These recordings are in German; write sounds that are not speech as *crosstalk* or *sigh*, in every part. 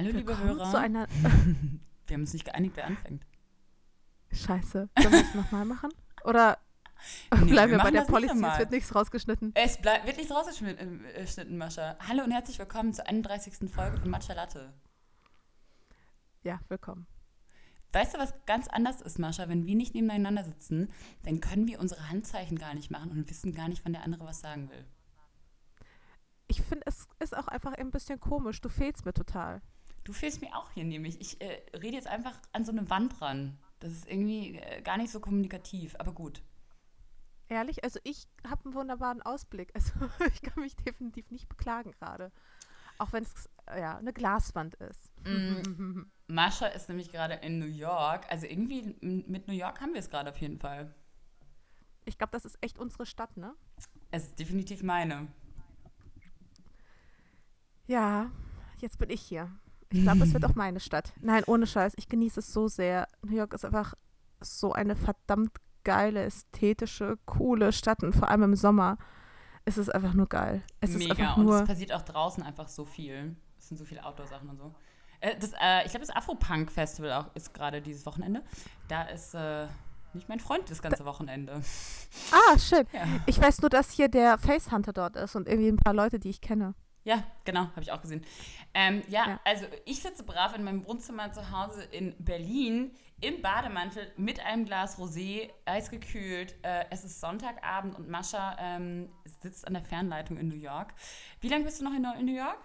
Hallo, liebe Hörer. Zu einer *laughs* Wir haben uns nicht geeinigt, wer anfängt. Scheiße. Sollen wir es nochmal machen? Oder Nee, *laughs* bleiben wir wir bei der Policy? Es wird nichts rausgeschnitten. Es bleibt wird nicht rausgeschnitten, äh, Mascha. Hallo und herzlich willkommen zur 31. Folge von Matcha Latte. Ja, willkommen. Weißt du, was ganz anders ist, Mascha? Wenn wir nicht nebeneinander sitzen, dann können wir unsere Handzeichen gar nicht machen und wissen gar nicht, wann der andere was sagen will. Ich finde, es ist auch einfach ein bisschen komisch. Du fehlst mir total. Du fehlst mir auch hier nämlich. Ich äh, rede jetzt einfach an so eine Wand ran. Das ist irgendwie äh, gar nicht so kommunikativ, aber gut. Ehrlich, also ich habe einen wunderbaren Ausblick. *laughs* Also ich kann mich definitiv nicht beklagen gerade. Auch wenn es ja eine Glaswand ist. Mm. Mascha ist nämlich gerade in New York. Also irgendwie mit New York haben wir es gerade auf jeden Fall. Ich glaube, das ist echt unsere Stadt, ne? Es ist definitiv meine. Ja, jetzt bin ich hier. Ich glaube, es wird auch *laughs* meine Stadt. Nein, ohne Scheiß. Ich genieße es so sehr. New York ist einfach so eine verdammt geile, ästhetische, coole Stadt. Und vor allem im Sommer ist es einfach nur geil. Es ist Mega. einfach Und nur. es passiert auch draußen einfach so viel. Es sind so viele Outdoor-Sachen und so. Äh, das, äh, ich glaube, das Afro-Punk-Festival auch ist gerade dieses Wochenende. Da ist äh, nicht mein Freund das ganze Wochenende. Ah, schön. *laughs* Ja, Ich weiß nur, dass hier der Face Hunter dort ist und irgendwie ein paar Leute, die ich kenne. Ja genau, habe ich auch gesehen. Ähm, ja, Ja. also ich sitze brav in meinem Wohnzimmer zu Hause in Berlin im Bademantel mit einem Glas Rosé, eisgekühlt. Äh, es ist Sonntagabend und Mascha ähm, sitzt an der Fernleitung in New York. Wie lange bist du noch in, in New York?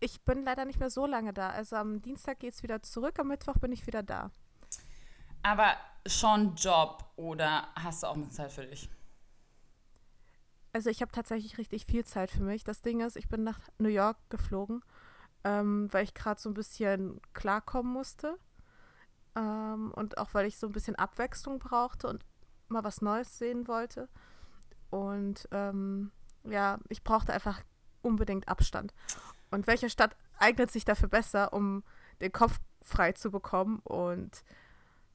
Ich bin leider nicht mehr so lange da. Also am Dienstag geht es wieder zurück, am Mittwoch bin ich wieder da. Aber schon Job oder hast du auch mit Zeit für dich? Also ich habe tatsächlich richtig viel Zeit für mich. Das Ding ist, ich bin nach New York geflogen, ähm, weil ich gerade so ein bisschen klarkommen musste. Ähm, und auch weil ich so ein bisschen Abwechslung brauchte und mal was Neues sehen wollte. Und ähm, ja, ich brauchte einfach unbedingt Abstand. Und welche Stadt eignet sich dafür besser, um den Kopf frei zu bekommen und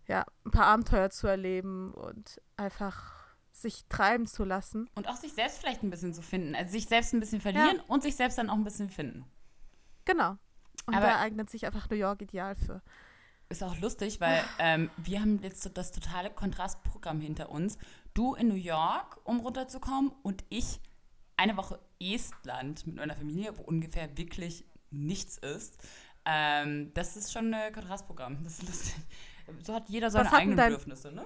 ja, ein paar Abenteuer zu erleben und einfach sich treiben zu lassen. Und auch sich selbst vielleicht ein bisschen zu finden. Also sich selbst ein bisschen verlieren und sich selbst dann auch ein bisschen finden. Genau. Und Aber- da eignet sich einfach New York ideal für. Ist auch lustig, weil *laughs* ähm, wir haben jetzt das totale Kontrastprogramm hinter uns. Du in New York, um runterzukommen, und ich eine Woche Estland mit meiner Familie, wo ungefähr wirklich nichts ist. Ähm, das ist schon ein Kontrastprogramm. Das ist lustig. So hat jeder seine eigenen Bedürfnisse, ne?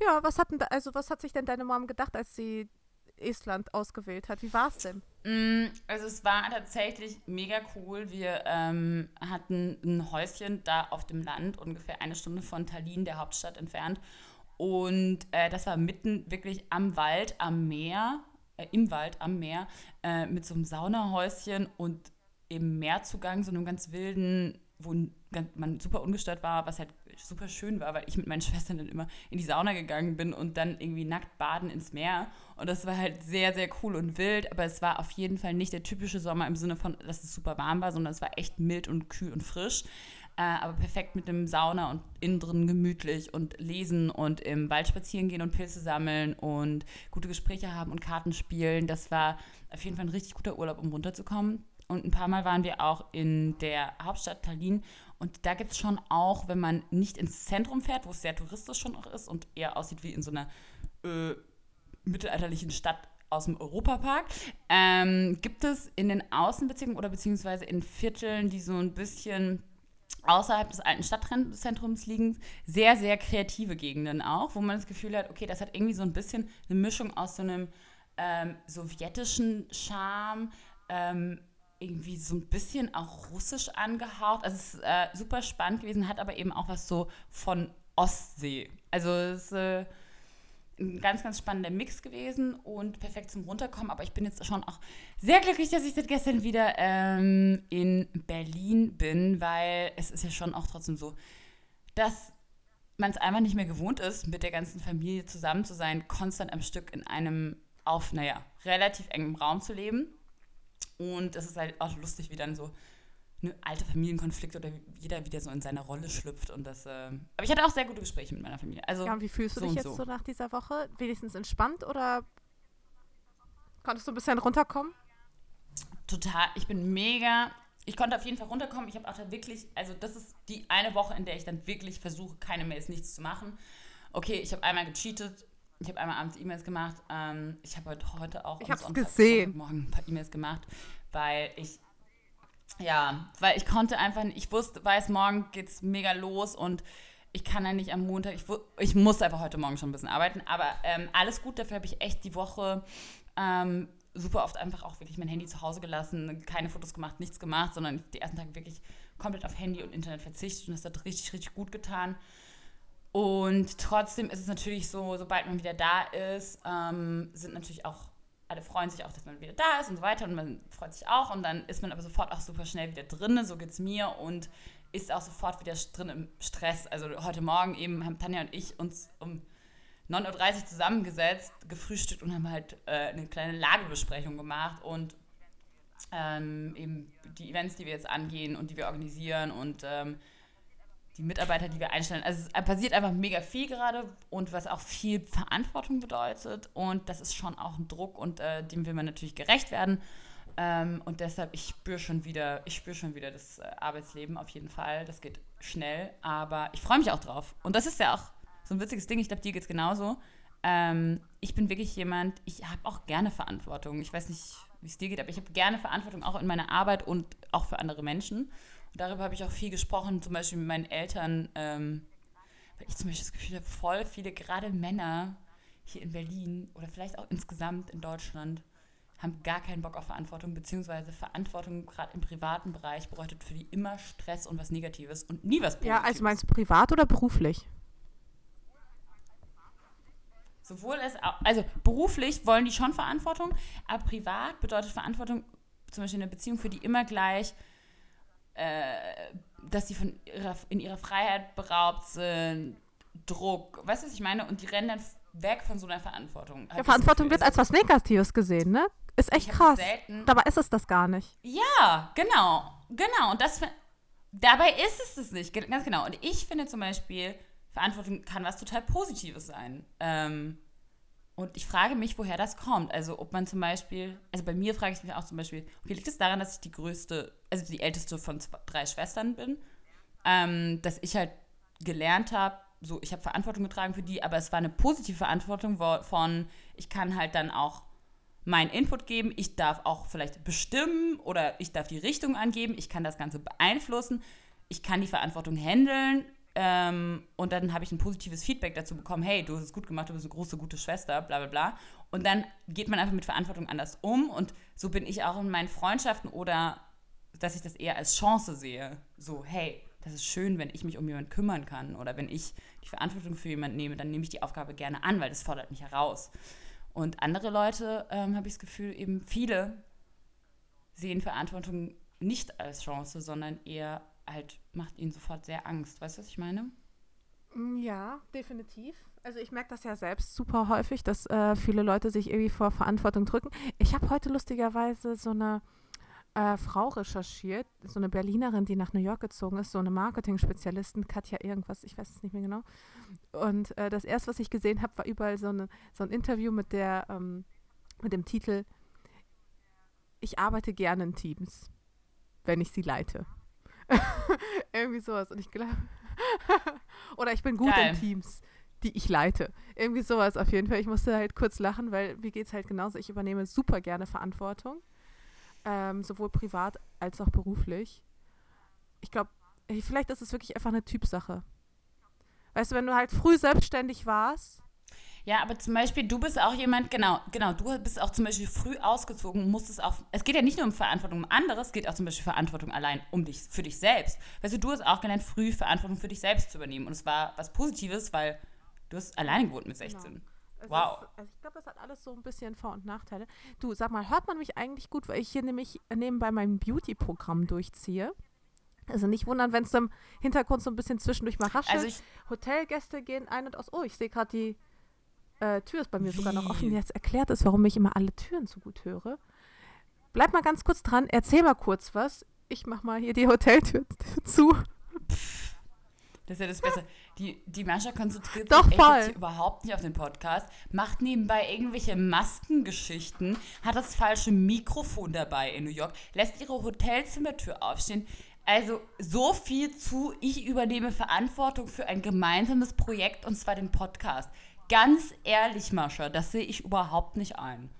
Ja, was hat denn da, also was hat sich denn deine Mom gedacht, als sie Estland ausgewählt hat? Wie war es denn? Mm, Also es war tatsächlich mega cool. Wir ähm, hatten ein Häuschen da auf dem Land, ungefähr eine Stunde von Tallinn, der Hauptstadt, entfernt. Und äh, das war mitten wirklich am Wald, am Meer, äh, im Wald, am Meer, äh, mit so einem Saunahäuschen und im Meerzugang, so einem ganz wilden, wo man super ungestört war, was halt super schön war, weil ich mit meinen Schwestern dann immer in die Sauna gegangen bin und dann irgendwie nackt baden ins Meer. Und das war halt sehr, sehr cool und wild, aber es war auf jeden Fall nicht der typische Sommer im Sinne von, dass es super warm war, sondern es war echt mild und kühl und frisch. Äh, aber perfekt mit dem Sauna und innen drin gemütlich und lesen und im Wald spazieren gehen und Pilze sammeln und gute Gespräche haben und Karten spielen. Das war auf jeden Fall ein richtig guter Urlaub, um runterzukommen. Und ein paar Mal waren wir auch in der Hauptstadt Tallinn. Und da gibt es schon auch, wenn man nicht ins Zentrum fährt, wo es sehr touristisch schon auch ist und eher aussieht wie in so einer äh, mittelalterlichen Stadt aus dem Europapark, ähm, gibt es in den Außenbezirken oder beziehungsweise in Vierteln, die so ein bisschen außerhalb des alten Stadtzentrums liegen, sehr, sehr kreative Gegenden auch, wo man das Gefühl hat, okay, das hat irgendwie so ein bisschen eine Mischung aus so einem ähm, sowjetischen Charme, ähm, irgendwie so ein bisschen auch russisch angehaucht. Also es ist äh, super spannend gewesen, hat aber eben auch was so von Ostsee. Also es ist äh, ein ganz, ganz spannender Mix gewesen und perfekt zum Runterkommen. Aber ich bin jetzt schon auch sehr glücklich, dass ich seit gestern wieder ähm, in Berlin bin, weil es ist ja schon auch trotzdem so, dass man es einfach nicht mehr gewohnt ist, mit der ganzen Familie zusammen zu sein, konstant am Stück in einem auf, naja, relativ engem Raum zu leben. Und es ist halt auch lustig, wie dann so eine alte Familienkonflikte oder jeder wieder so in seine Rolle schlüpft. Und das, äh aber ich hatte auch sehr gute Gespräche mit meiner Familie. Also Ja, und wie fühlst du so dich jetzt so. so. nach dieser Woche? Wenigstens entspannt oder konntest du ein bisschen runterkommen? total, ich bin mega ich konnte auf jeden Fall runterkommen. Ich habe auch da wirklich, also das ist die eine Woche, in der ich dann wirklich versuche, keine Mails, nichts zu machen. Okay, ich habe einmal gecheatet, ich habe einmal abends E-Mails gemacht. Ähm, ich habe heute, heute auch ich habe gesehen. morgen ein paar E-Mails gemacht, weil ich ja, weil ich konnte einfach, ich wusste, weiß, morgen geht's mega los und ich kann ja nicht am Montag, ich, ich muss einfach heute Morgen schon ein bisschen arbeiten, aber ähm, alles gut, dafür habe ich echt die Woche ähm, super oft einfach auch wirklich mein Handy zu Hause gelassen, keine Fotos gemacht, nichts gemacht, sondern die ersten Tage wirklich komplett auf Handy und Internet verzichtet und das hat richtig, richtig gut getan. Und trotzdem ist es natürlich so, sobald man wieder da ist, ähm, sind natürlich auch, alle freuen sich auch, dass man wieder da ist und so weiter und man freut sich auch und dann ist man aber sofort auch super schnell wieder drin, so geht es mir und ist auch sofort wieder drin im Stress. Also heute Morgen eben haben Tanja und ich uns um 9.30 Uhr zusammengesetzt, gefrühstückt und haben halt äh, eine kleine Lagebesprechung gemacht und ähm, eben die Events, die wir jetzt angehen und die wir organisieren und ähm, die Mitarbeiter, die wir einstellen. Also es passiert einfach mega viel gerade und was auch viel Verantwortung bedeutet und das ist schon auch ein Druck und äh, dem will man natürlich gerecht werden. Ähm, und deshalb, ich spüre schon wieder, ich spüre schon wieder das äh, Arbeitsleben auf jeden Fall. Das geht schnell, aber ich freue mich auch drauf. Und das ist ja auch so ein witziges Ding, ich glaube, dir geht es genauso. Ähm, ich bin wirklich jemand, ich habe auch gerne Verantwortung. Ich weiß nicht, wie es dir geht, aber ich habe gerne Verantwortung auch in meiner Arbeit und auch für andere Menschen. Darüber habe ich auch viel gesprochen, zum Beispiel mit meinen Eltern, ähm, weil ich zum Beispiel das Gefühl habe, voll viele, gerade Männer hier in Berlin oder vielleicht auch insgesamt in Deutschland, haben gar keinen Bock auf Verantwortung, beziehungsweise Verantwortung gerade im privaten Bereich bedeutet für die immer Stress und was Negatives und nie was Positives. Ja, also meinst du privat oder beruflich? Sowohl es auch, also beruflich wollen die schon Verantwortung, aber privat bedeutet Verantwortung zum Beispiel in einer Beziehung für die immer gleich, äh, dass sie von ihrer, in ihrer Freiheit beraubt sind, Druck, weißt du, was ich meine? Und die rennen dann weg von so einer Verantwortung. Ja, Verantwortung wird als was Negatives gesehen, ne? Ist echt krass. Dabei ist es das gar nicht. Ja, genau. Genau. Und das dabei ist es das nicht. Ganz genau. Und ich finde zum Beispiel, Verantwortung kann was total Positives sein. Ähm, und ich frage mich, woher das kommt. Also, ob man zum Beispiel, also bei mir frage ich mich auch zum Beispiel, okay, liegt es daran, dass ich die größte, also die älteste von zwei, drei Schwestern bin? Ähm, dass ich halt gelernt habe, so, ich habe Verantwortung getragen für die, aber es war eine positive Verantwortung von, ich kann halt dann auch meinen Input geben, ich darf auch vielleicht bestimmen oder ich darf die Richtung angeben, ich kann das Ganze beeinflussen, ich kann die Verantwortung handeln ähm, und dann habe ich ein positives Feedback dazu bekommen, hey, du hast es gut gemacht, du bist eine große, gute Schwester, bla bla bla. Und dann geht man einfach mit Verantwortung anders um und so bin ich auch in meinen Freundschaften oder dass ich das eher als Chance sehe. So, hey, das ist schön, wenn ich mich um jemanden kümmern kann oder wenn ich die Verantwortung für jemanden nehme, dann nehme ich die Aufgabe gerne an, weil das fordert mich heraus. Und andere Leute, ähm, habe ich das Gefühl, eben viele sehen Verantwortung nicht als Chance, sondern eher halt macht ihnen sofort sehr Angst. Weißt du, was ich meine? Mm, ja, definitiv. Also ich merke das ja selbst super häufig, dass äh, viele Leute sich irgendwie vor Verantwortung drücken. Ich habe heute lustigerweise so eine äh, Frau recherchiert, so eine Berlinerin, die nach New York gezogen ist, so eine Marketing-Spezialistin, Katja irgendwas, ich weiß es nicht mehr genau. Und äh, das erste, was ich gesehen habe, war überall so, eine, so ein Interview mit der, ähm, mit dem Titel Ich arbeite gerne in Teams, wenn ich sie leite. *laughs* Irgendwie sowas. Und ich glaube, *laughs* oder ich bin gut Geil. in Teams, die ich leite. Irgendwie sowas auf jeden Fall. Ich musste halt kurz lachen, weil mir geht es halt genauso. Ich übernehme super gerne Verantwortung ähm, sowohl privat als auch beruflich. Ich glaube, vielleicht ist es wirklich einfach eine Typsache. Weißt du, wenn du halt früh selbstständig warst. Ja, aber zum Beispiel, du bist auch jemand, genau, genau, du bist auch zum Beispiel früh ausgezogen, musstest auch, es geht ja nicht nur um Verantwortung um andere, es geht auch zum Beispiel Verantwortung allein um dich, für dich selbst. Weißt du, du hast auch gelernt, früh Verantwortung für dich selbst zu übernehmen. Und es war was Positives, weil du hast alleine gewohnt mit 16. Genau. Es wow. Ist, also ich glaube, das hat alles so ein bisschen Vor- und Nachteile. Du, sag mal, hört man mich eigentlich gut, weil ich hier nämlich nebenbei mein Beauty-Programm durchziehe? Also nicht wundern, wenn es im Hintergrund so ein bisschen zwischendurch mal raschelt. Also Hotelgäste gehen ein und aus. Oh, ich sehe gerade die äh, Tür ist bei mir Wie? sogar noch offen. Jetzt erklärt es, warum ich immer alle Türen so gut höre. Bleib mal ganz kurz dran, erzähl mal kurz was. Ich mach mal hier die Hoteltür *laughs* zu. Das ist ja das Beste. Die, die Mascha konzentriert Doch, sich echt überhaupt nicht auf den Podcast, macht nebenbei irgendwelche Maskengeschichten, hat das falsche Mikrofon dabei in New York, lässt ihre Hotelzimmertür aufstehen. Also so viel zu, ich übernehme Verantwortung für ein gemeinsames Projekt und zwar den Podcast. Ganz ehrlich, Mascha, das sehe ich überhaupt nicht ein.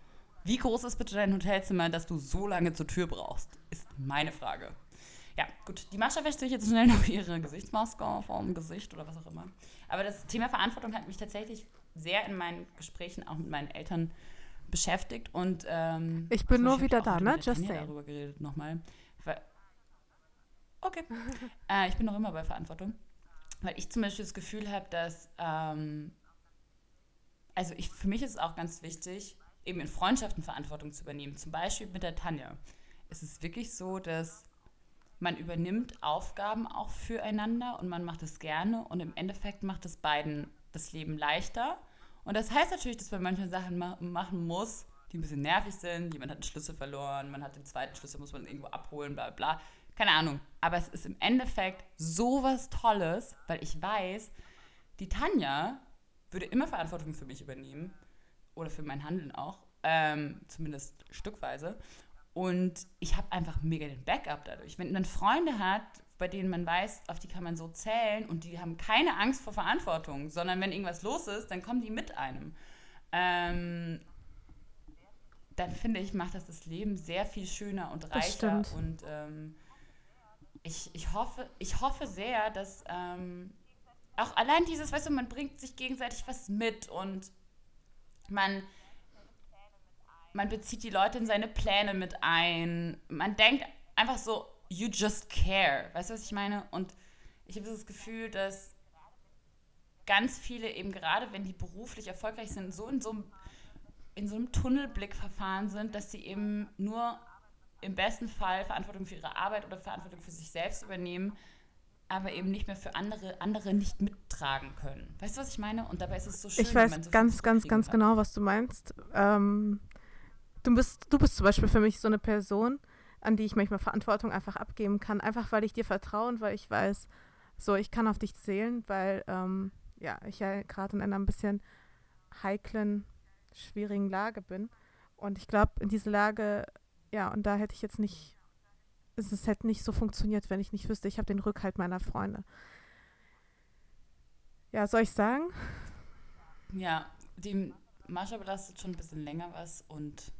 Wie groß ist bitte dein Hotelzimmer, dass du so lange zur Tür brauchst? Ist meine Frage. Ja, gut. Die Mascha wäscht sich jetzt schnell noch ihre Gesichtsmaske vom Gesicht oder was auch immer. Aber das Thema Verantwortung hat mich tatsächlich sehr in meinen Gesprächen auch mit meinen Eltern beschäftigt und ähm, Ich bin nur wieder da, ne? Just saying. darüber geredet nochmal. Okay. *laughs* äh, ich bin noch immer bei Verantwortung. Weil ich zum Beispiel das Gefühl habe, dass ähm, also ich, für mich ist es auch ganz wichtig, eben in Freundschaften Verantwortung zu übernehmen. Zum Beispiel mit der Tanja. Es ist wirklich so, dass man übernimmt Aufgaben auch füreinander und man macht es gerne und im Endeffekt macht es beiden das Leben leichter. Und das heißt natürlich, dass man manchmal Sachen ma machen muss, die ein bisschen nervig sind. Jemand hat einen Schlüssel verloren, man hat den zweiten Schlüssel, muss man irgendwo abholen, bla. bla. Keine Ahnung. Aber es ist im Endeffekt sowas Tolles, weil ich weiß, die Tanja würde immer Verantwortung für mich übernehmen oder für mein Handeln auch, ähm, zumindest stückweise. Und ich habe einfach mega den Backup dadurch. Wenn man Freunde hat, bei denen man weiß, auf die kann man so zählen und die haben keine Angst vor Verantwortung, sondern wenn irgendwas los ist, dann kommen die mit einem. Ähm, dann finde ich, macht das das Leben sehr viel schöner und reicher. Und ähm, ich, ich, hoffe, ich hoffe sehr, dass ähm, auch allein dieses, weißt du, man bringt sich gegenseitig was mit und man, man bezieht die Leute in seine Pläne mit ein. Man denkt einfach so, you just care. Weißt du, was ich meine? Und ich habe das Gefühl, dass ganz viele eben gerade, wenn die beruflich erfolgreich sind, so in so einem, in so einem Tunnelblick verfahren sind, dass sie eben nur im besten Fall Verantwortung für ihre Arbeit oder Verantwortung für sich selbst übernehmen, aber eben nicht mehr für andere, andere nicht mittragen können. Weißt du, was ich meine? Und dabei ist es so schön, Ich weiß so ganz, ganz, ganz kann. genau, was du meinst. Ähm, du, bist, du bist zum Beispiel für mich so eine Person, an die ich manchmal Verantwortung einfach abgeben kann. Einfach weil ich dir vertraue und weil ich weiß, so, ich kann auf dich zählen, weil ähm, ja, ich ja gerade in einer ein bisschen heiklen, schwierigen Lage bin. Und ich glaube, in diese Lage, ja, und da hätte ich jetzt nicht, es, hätte nicht so funktioniert, wenn ich nicht wüsste, ich habe den Rückhalt meiner Freunde. Ja, soll ich sagen? Ja, die Mascha belastet schon ein bisschen länger was und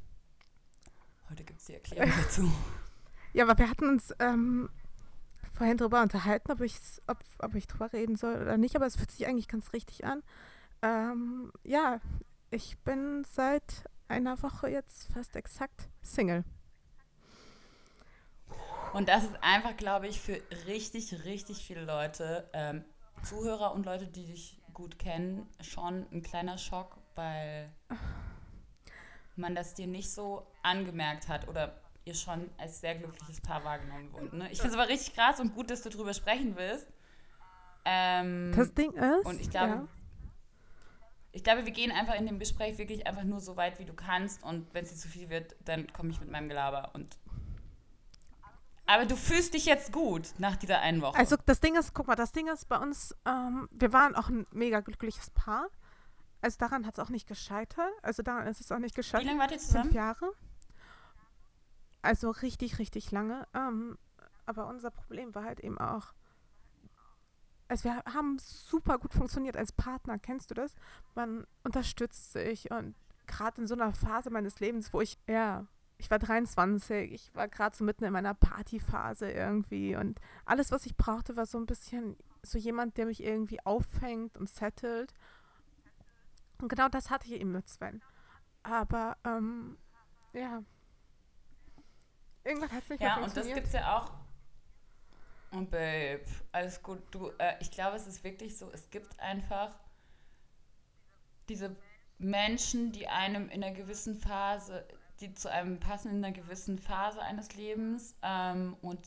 heute gibt es die Erklärung *laughs* dazu. Ja, aber wir hatten uns ähm, vorhin drüber unterhalten, ob, ich's, ob, ob ich drüber reden soll oder nicht, aber es fühlt sich eigentlich ganz richtig an. Ähm, ja, ich bin seit einer Woche jetzt fast exakt Single. Und das ist einfach, glaube ich, für richtig, richtig viele Leute, ähm, Zuhörer und Leute, die dich gut kennen, schon ein kleiner Schock, weil man das dir nicht so angemerkt hat oder ihr schon als sehr glückliches Paar wahrgenommen wurdet. Ne? Ich finde es aber richtig krass und gut, dass du drüber sprechen willst. Ähm, Das Ding ist, und ich glaube, ja, ich glaube, wir gehen einfach in dem Gespräch wirklich einfach nur so weit, wie du kannst. Und wenn es dir zu viel wird, dann komme ich mit meinem Gelaber. Und aber du fühlst dich jetzt gut nach dieser einen Woche. also das Ding ist, guck mal, das Ding ist bei uns, ähm, wir waren auch ein mega glückliches Paar. Also daran hat es auch nicht gescheitert. Also daran ist es auch nicht wie gescheitert. lange wart ihr Fünf zusammen? Jahre. Also richtig, richtig lange. Ähm, aber unser Problem war halt eben auch, also wir haben super gut funktioniert als Partner, kennst du das? Man unterstützt sich und gerade in so einer Phase meines Lebens, wo ich, ja, ich war 23, ich war gerade so mitten in meiner Partyphase irgendwie und alles, was ich brauchte, war so ein bisschen so jemand, der mich irgendwie auffängt und settelt. Und genau das hatte ich eben mit Sven. Aber, ähm, ja. Irgendwann hat es nicht mehr Ja, und das funktioniert. gibt es ja auch. Und Babe, alles gut. Du, äh, ich glaube, es ist wirklich so, es gibt einfach diese Menschen, die einem in einer gewissen Phase, die zu einem passen in einer gewissen Phase eines Lebens ähm, und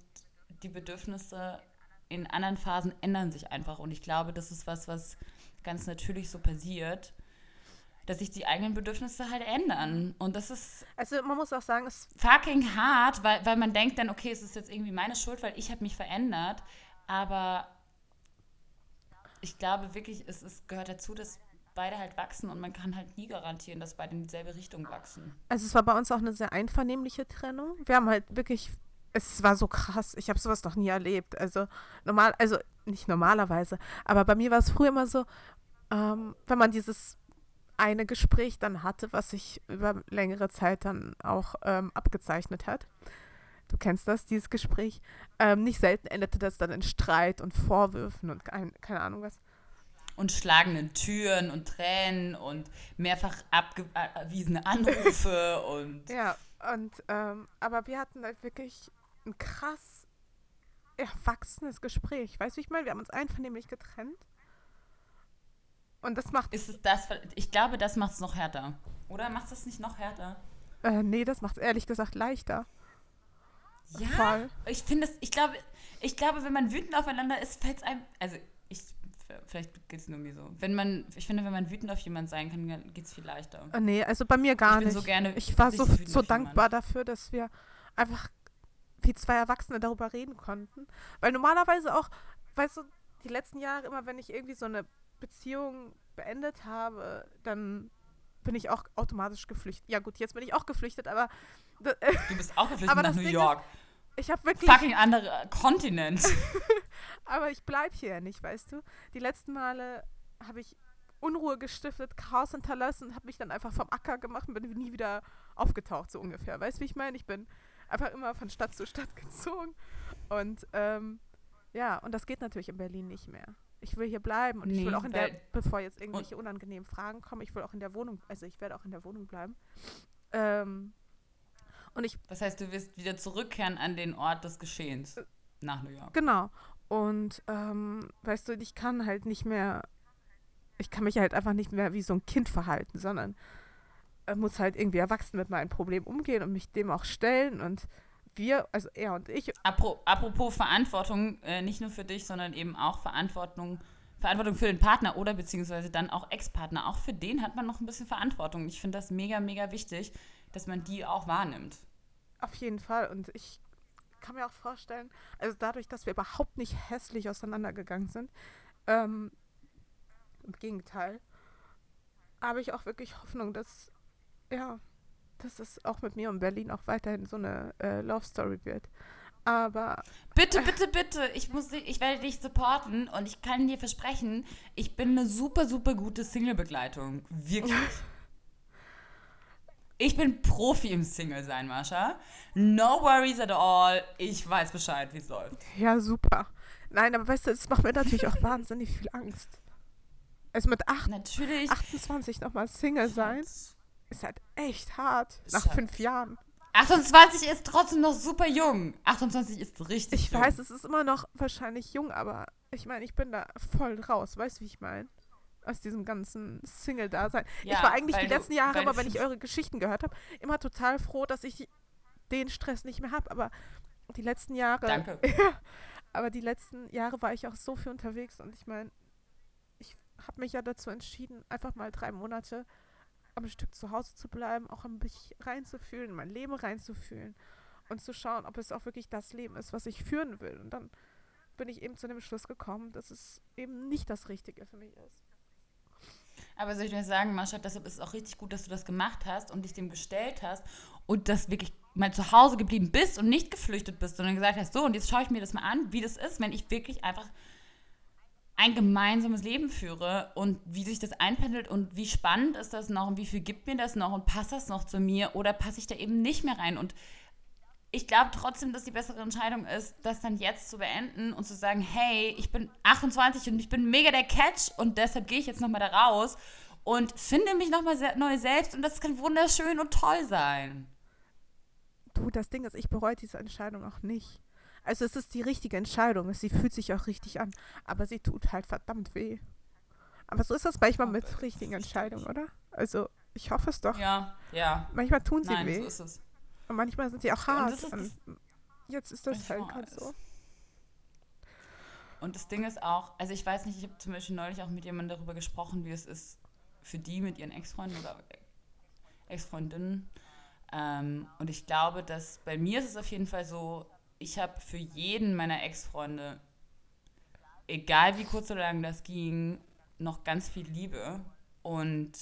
die Bedürfnisse in anderen Phasen ändern sich einfach. Und ich glaube, das ist was, was ganz natürlich so passiert, dass sich die eigenen Bedürfnisse halt ändern. Und das ist Also man muss auch sagen, es fucking hart, weil, weil man denkt dann, okay, es ist jetzt irgendwie meine Schuld, weil ich habe mich verändert. Aber ich glaube wirklich, es, es gehört dazu, dass beide halt wachsen und man kann halt nie garantieren, dass beide in dieselbe Richtung wachsen. Also es war bei uns auch eine sehr einvernehmliche Trennung. Wir haben halt wirklich, es war so krass. Ich habe sowas noch nie erlebt. Also normal, also nicht normalerweise, aber bei mir war es früher immer so, ähm, wenn man dieses eine Gespräch dann hatte, was sich über längere Zeit dann auch ähm, abgezeichnet hat. Du kennst das, dieses Gespräch. Ähm, nicht selten endete das dann in Streit und Vorwürfen und kein, keine Ahnung was. Und schlagenden Türen und Tränen und mehrfach abgewiesene Anrufe *laughs* und. Ja, und ähm, aber wir hatten halt wirklich ein krass erwachsenes Gespräch. Weißt du, ich meine? Wir haben uns einvernehmlich getrennt. Und das macht. Ist es das? Ich glaube, das macht es noch härter. Oder macht es das nicht noch härter? Äh, nee, das macht es ehrlich gesagt leichter. Ja. Voll. Ich finde es, ich glaube, ich glaube, wenn man wütend aufeinander ist, fällt es einem. Also ich, vielleicht geht es nur mir so. Wenn man, ich finde, wenn man wütend auf jemanden sein kann, geht es viel leichter. Äh, nee, also bei mir gar ich nicht. So gerne, ich war so, so dankbar dafür, dass wir einfach wie zwei Erwachsene darüber reden konnten. Weil normalerweise auch, weißt du, die letzten Jahre immer, wenn ich irgendwie so eine Beziehung beendet habe, dann bin ich auch automatisch geflüchtet. Ja gut, jetzt bin ich auch geflüchtet, aber du bist auch *laughs* geflüchtet nach New York. Ist, ich habe wirklich fucking andere Kontinent. *laughs* aber ich bleib hier ja nicht, weißt du? Die letzten Male habe ich Unruhe gestiftet, Chaos hinterlassen, habe mich dann einfach vom Acker gemacht und bin nie wieder aufgetaucht, so ungefähr. Weißt du, wie ich meine? Ich bin einfach immer von Stadt zu Stadt *laughs* gezogen. Und ähm, ja, und das geht natürlich in Berlin nicht mehr ich will hier bleiben und nee, ich will auch in der, bevor jetzt irgendwelche unangenehmen Fragen kommen, ich will auch in der Wohnung, also ich werde auch in der Wohnung bleiben. Ähm, und ich. Das heißt, du wirst wieder zurückkehren an den Ort des Geschehens nach New York. Genau. Und ähm, weißt du, ich kann halt nicht mehr, ich kann mich halt einfach nicht mehr wie so ein Kind verhalten, sondern äh, muss halt irgendwie erwachsen mit meinem Problem umgehen und mich dem auch stellen und wir, also er und ich. Apropos Verantwortung, äh, nicht nur für dich, sondern eben auch Verantwortung, Verantwortung für den Partner oder beziehungsweise dann auch Ex-Partner. Auch für den hat man noch ein bisschen Verantwortung. Ich finde das mega, mega wichtig, dass man die auch wahrnimmt. Auf jeden Fall. Und ich kann mir auch vorstellen, also dadurch, dass wir überhaupt nicht hässlich auseinandergegangen sind, ähm, im Gegenteil, habe ich auch wirklich Hoffnung, dass, ja, dass es auch mit mir und Berlin auch weiterhin so eine äh, Love Story wird. Aber. Bitte, bitte, bitte. Ich, muss, ich werde dich supporten und ich kann dir versprechen, ich bin eine super, super gute Single-Begleitung. Wirklich. *laughs* Ich bin Profi im Single-Sein, Mascha. No worries at all. Ich weiß Bescheid, wie es läuft. Ja, super. Nein, aber weißt du, es macht mir natürlich auch wahnsinnig viel Angst. Also mit acht, natürlich. 28 nochmal Single sein ist halt echt hart nach fünf Jahren. 28 ist trotzdem noch super jung. 28 ist richtig Ich jung. weiß, es ist immer noch wahrscheinlich jung, aber ich meine, ich bin da voll raus. Weißt du, wie ich meine? Aus diesem ganzen Single-Dasein. Ja, ich war eigentlich die letzten Jahre, immer wenn ich *laughs* eure Geschichten gehört habe, immer total froh, dass ich den Stress nicht mehr habe. Aber die letzten Jahre. Danke. *laughs* Aber die letzten Jahre war ich auch so viel unterwegs und ich meine, ich habe mich ja dazu entschieden, einfach mal drei Monate am Stück zu Hause zu bleiben, auch ein bisschen reinzufühlen, in mein Leben reinzufühlen und zu schauen, ob es auch wirklich das Leben ist, was ich führen will. Und dann bin ich eben zu dem Schluss gekommen, dass es eben nicht das Richtige für mich ist. Aber soll ich dir sagen, Mascha, deshalb ist es auch richtig gut, dass du das gemacht hast und dich dem gestellt hast und das wirklich mal zu Hause geblieben bist und nicht geflüchtet bist, sondern gesagt hast, so, und jetzt schaue ich mir das mal an, wie das ist, wenn ich wirklich einfach ein gemeinsames Leben führe und wie sich das einpendelt und wie spannend ist das noch und wie viel gibt mir das noch und passt das noch zu mir oder passe ich da eben nicht mehr rein? Und ich glaube trotzdem, dass die bessere Entscheidung ist, das dann jetzt zu beenden und zu sagen, hey, ich bin 28 und ich bin mega der Catch und deshalb gehe ich jetzt nochmal da raus und finde mich nochmal neu selbst und das kann wunderschön und toll sein. Du, das Ding ist, ich bereue diese Entscheidung auch nicht. Also es ist die richtige Entscheidung. Sie fühlt sich auch richtig an. Aber sie tut halt verdammt weh. Aber so ist das manchmal mit richtigen Entscheidungen, oder? Also ich hoffe es doch. Ja, ja. Manchmal tun sie Nein, weh. so ist es. Und manchmal sind sie auch hart. Und, und jetzt ist das halt gerade so. Und das Ding ist auch, also ich weiß nicht, ich habe zum Beispiel neulich auch mit jemandem darüber gesprochen, wie es ist für die mit ihren Ex-Freunden oder Ex-Freundinnen. Ähm, und ich glaube, dass bei mir ist es auf jeden Fall so, ich habe für jeden meiner Ex-Freunde egal wie kurz oder lang das ging, noch ganz viel Liebe und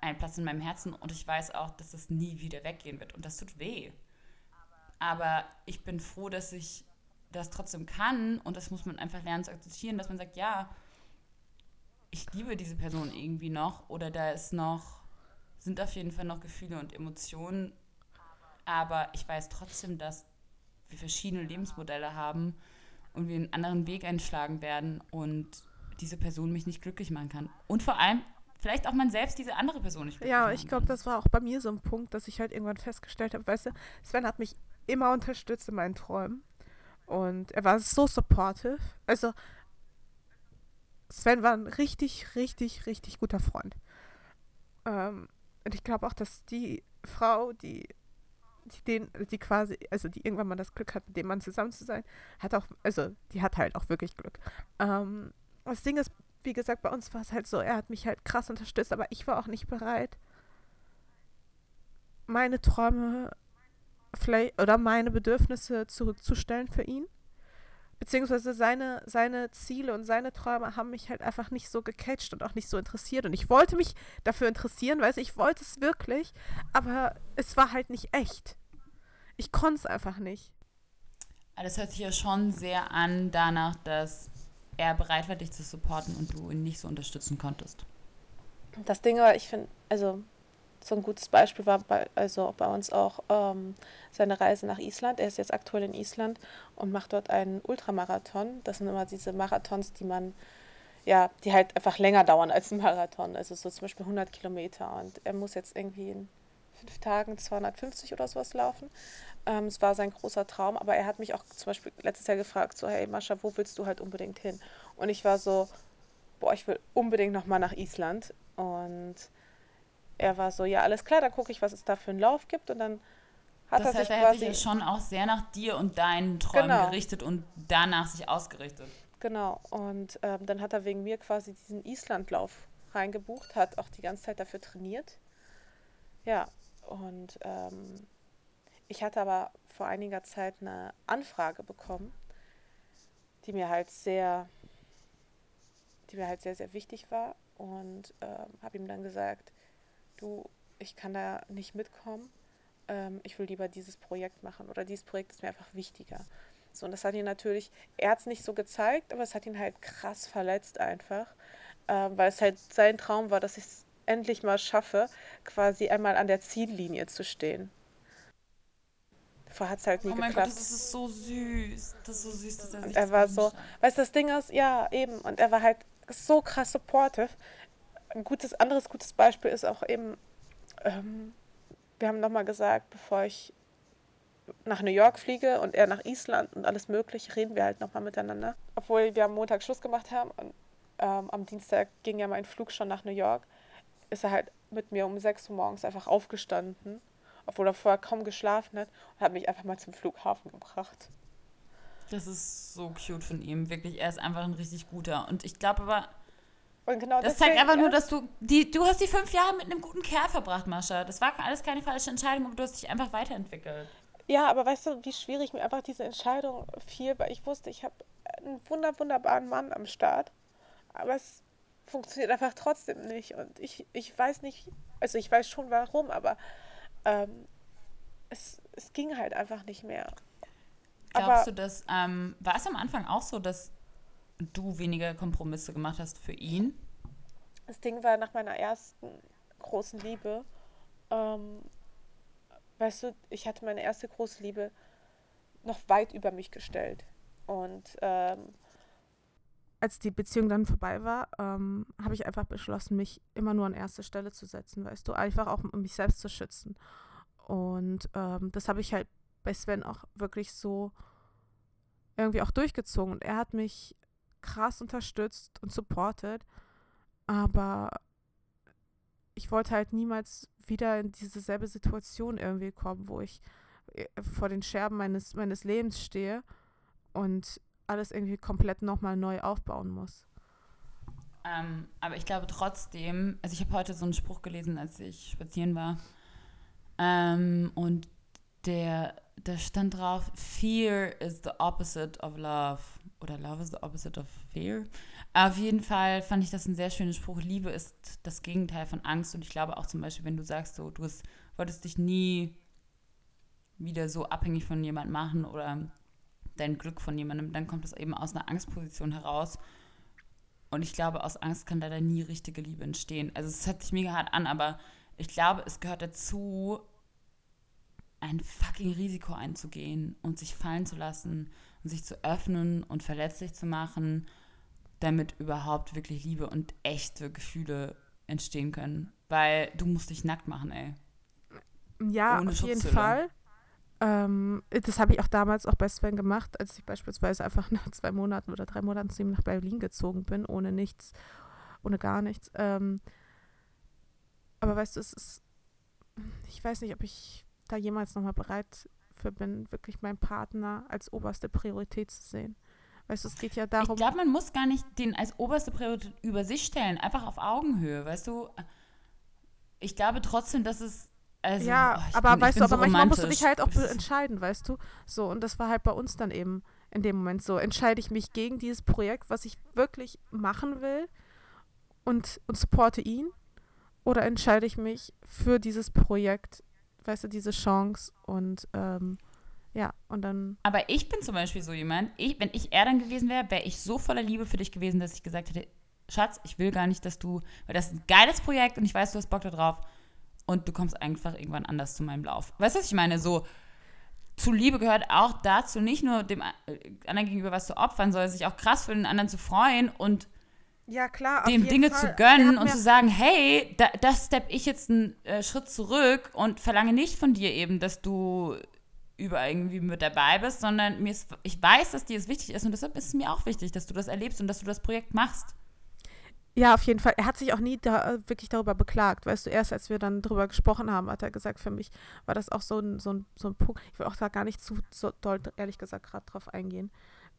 einen Platz in meinem Herzen. Und ich weiß auch, dass das nie wieder weggehen wird. Und das tut weh. Aber ich bin froh, dass ich das trotzdem kann. Und das muss man einfach lernen zu akzeptieren, dass man sagt, ja, ich liebe diese Person irgendwie noch. Oder da ist noch, sind auf jeden Fall noch Gefühle und Emotionen. Aber ich weiß trotzdem, dass wir verschiedene Lebensmodelle haben und wir einen anderen Weg einschlagen werden und diese Person mich nicht glücklich machen kann. Und vor allem vielleicht auch man selbst diese andere Person nicht Ja, ich glaube, das war auch bei mir so ein Punkt, dass ich halt irgendwann festgestellt habe, weißt du, Sven hat mich immer unterstützt in meinen Träumen und er war so supportive. Also Sven war ein richtig, richtig, richtig guter Freund. Ähm, und ich glaube auch, dass die Frau, die die, den, die quasi, also die irgendwann mal das Glück hat, mit dem Mann zusammen zu sein, hat auch, also die hat halt auch wirklich Glück. Ähm, das Ding ist, wie gesagt, bei uns war es halt so, er hat mich halt krass unterstützt, aber ich war auch nicht bereit, meine Träume vielleicht oder meine Bedürfnisse zurückzustellen für ihn. Beziehungsweise seine, seine Ziele und seine Träume haben mich halt einfach nicht so gecatcht und auch nicht so interessiert. Und ich wollte mich dafür interessieren, weil ich wollte es wirklich, aber es war halt nicht echt. Ich konnte es einfach nicht. Das hört sich ja schon sehr an danach, dass er bereit war, dich zu supporten und du ihn nicht so unterstützen konntest. Das Ding war, ich finde, also so ein gutes Beispiel war bei, also bei uns auch ähm, seine Reise nach Island. Er ist jetzt aktuell in Island und macht dort einen Ultramarathon. Das sind immer diese Marathons, die man, ja, die halt einfach länger dauern als ein Marathon. Also so zum Beispiel 100 Kilometer. Und er muss jetzt irgendwie in fünf Tagen 250 oder sowas laufen. Ähm, es war sein großer Traum, aber er hat mich auch zum Beispiel letztes Jahr gefragt, so, hey Mascha, wo willst du halt unbedingt hin? Und ich war so, boah, ich will unbedingt nochmal nach Island. Und er war so, ja, alles klar, dann gucke ich, was es da für einen Lauf gibt. Und dann hat das er heißt, sich er quasi... hat sich ja schon auch sehr nach dir und deinen Träumen Genau. gerichtet und danach sich ausgerichtet. Genau, und ähm, dann hat er wegen mir quasi diesen Islandlauf reingebucht, hat auch die ganze Zeit dafür trainiert. Ja, und ähm, ich hatte aber vor einiger Zeit eine Anfrage bekommen, die mir halt sehr, die mir halt sehr, sehr wichtig war und ähm, habe ihm dann gesagt, du, ich kann da nicht mitkommen, ähm, ich will lieber dieses Projekt machen oder dieses Projekt ist mir einfach wichtiger. So, und das hat ihn natürlich, er hat es nicht so gezeigt, aber es hat ihn halt krass verletzt einfach, ähm, weil es halt sein Traum war, dass ich es endlich mal schaffe, quasi einmal an der Ziellinie zu stehen. Vorher hat es halt nie Oh mein geklappt. Gott, das ist so süß. Das ist so süß, dass er sich Und er war so, weißt du, das Ding ist, ja, eben, und er war halt so krass supportive. Ein gutes, anderes gutes Beispiel ist auch eben, ähm, wir haben nochmal gesagt, bevor ich nach New York fliege und er nach Island und alles mögliche, reden wir halt nochmal miteinander. Obwohl wir am Montag Schluss gemacht haben und ähm, am Dienstag ging ja mein Flug schon nach New York, ist er halt mit mir um 6 Uhr morgens einfach aufgestanden, obwohl er vorher kaum geschlafen hat und hat mich einfach mal zum Flughafen gebracht. Das ist so cute von ihm. Wirklich, er ist einfach ein richtig guter. Und ich glaube aber, genau das zeigt einfach nur, dass du, die, du hast die fünf Jahre mit einem guten Kerl verbracht, Mascha. Das war alles keine falsche Entscheidung, aber du hast dich einfach weiterentwickelt. Ja, aber weißt du, wie schwierig mir einfach diese Entscheidung fiel, weil ich wusste, ich habe einen wunder, wunderbaren Mann am Start, aber es funktioniert einfach trotzdem nicht und ich, ich weiß nicht, also ich weiß schon warum, aber ähm, es, es ging halt einfach nicht mehr. Glaubst aber du, dass, ähm, war es am Anfang auch so, dass du weniger Kompromisse gemacht hast für ihn? das Ding war nach meiner ersten großen Liebe, ähm, weißt du, ich hatte meine erste große Liebe noch weit über mich gestellt und ähm, als die Beziehung dann vorbei war, ähm, habe ich einfach beschlossen, mich immer nur an erste Stelle zu setzen, weißt du, einfach auch um mich selbst zu schützen. Und ähm, das habe ich halt bei Sven auch wirklich so irgendwie auch durchgezogen. Und er hat mich krass unterstützt und supportet, aber ich wollte halt niemals wieder in diese selbe Situation irgendwie kommen, wo ich äh, vor den Scherben meines, meines Lebens stehe und alles irgendwie komplett nochmal neu aufbauen muss. Ähm, aber ich glaube trotzdem, also ich habe heute so einen Spruch gelesen, als ich spazieren war. Ähm, und der, da stand drauf, Fear is the opposite of love. Oder Love is the opposite of fear. Auf jeden Fall fand ich das ein sehr schöner Spruch. Liebe ist das Gegenteil von Angst. Und ich glaube auch zum Beispiel, wenn du sagst, so, du hast, wolltest dich nie wieder so abhängig von jemandem machen oder dein Glück von jemandem, dann kommt es eben aus einer Angstposition heraus. Und ich glaube, aus Angst kann leider nie richtige Liebe entstehen. Also es hört sich mega hart an, aber ich glaube, es gehört dazu, ein fucking Risiko einzugehen und sich fallen zu lassen und sich zu öffnen und verletzlich zu machen, damit überhaupt wirklich Liebe und echte Gefühle entstehen können. Weil du musst dich nackt machen, ey. Ja, Ohne auf jeden Fall. Ähm, das habe ich auch damals auch bei Sven gemacht, als ich beispielsweise einfach *laughs* nach zwei Monaten oder drei Monaten zu ihm nach Berlin gezogen bin, ohne nichts, ohne gar nichts. Ähm, aber weißt du, es ist, ich weiß nicht, ob ich da jemals nochmal bereit für bin, wirklich meinen Partner als oberste Priorität zu sehen. Weißt du, es geht ja darum. Ich glaube, man muss gar nicht den als oberste Priorität über sich stellen, einfach auf Augenhöhe, weißt du. Ich glaube trotzdem, dass es. Also, ja, oh, aber bin, weißt du, aber so manchmal musst du dich halt auch entscheiden, weißt du. So, und das war halt bei uns dann eben in dem Moment so. Entscheide ich mich gegen dieses Projekt, was ich wirklich machen will und, und supporte ihn? Oder entscheide ich mich für dieses Projekt weißt du, diese Chance und ähm, ja, und dann. Aber ich bin zum Beispiel so jemand, ich, wenn ich er dann gewesen wäre, wäre ich so voller Liebe für dich gewesen, dass ich gesagt hätte, Schatz, ich will gar nicht, dass du, weil das ist ein geiles Projekt und ich weiß, du hast Bock darauf und du kommst einfach irgendwann anders zu meinem Lauf. Weißt du, was ich meine? So, zu Liebe gehört auch dazu, nicht nur dem äh, anderen gegenüber was zu opfern, sondern sich auch krass für den anderen zu freuen und ja, klar, dem Dinge Fall. zu gönnen und zu sagen, hey, da, das stepp ich jetzt einen äh, Schritt zurück und verlange nicht von dir eben, dass du über irgendwie mit dabei bist, sondern mir ist, ich weiß, dass dir es wichtig ist und deshalb ist es mir auch wichtig, dass du das erlebst und dass du das Projekt machst. Ja, auf jeden Fall. Er hat sich auch nie da, wirklich darüber beklagt. Weißt du, erst als wir dann darüber gesprochen haben, hat er gesagt, für mich war das auch so ein, so ein, so ein Punkt. Ich will auch da gar nicht zu so doll, ehrlich gesagt, gerade drauf eingehen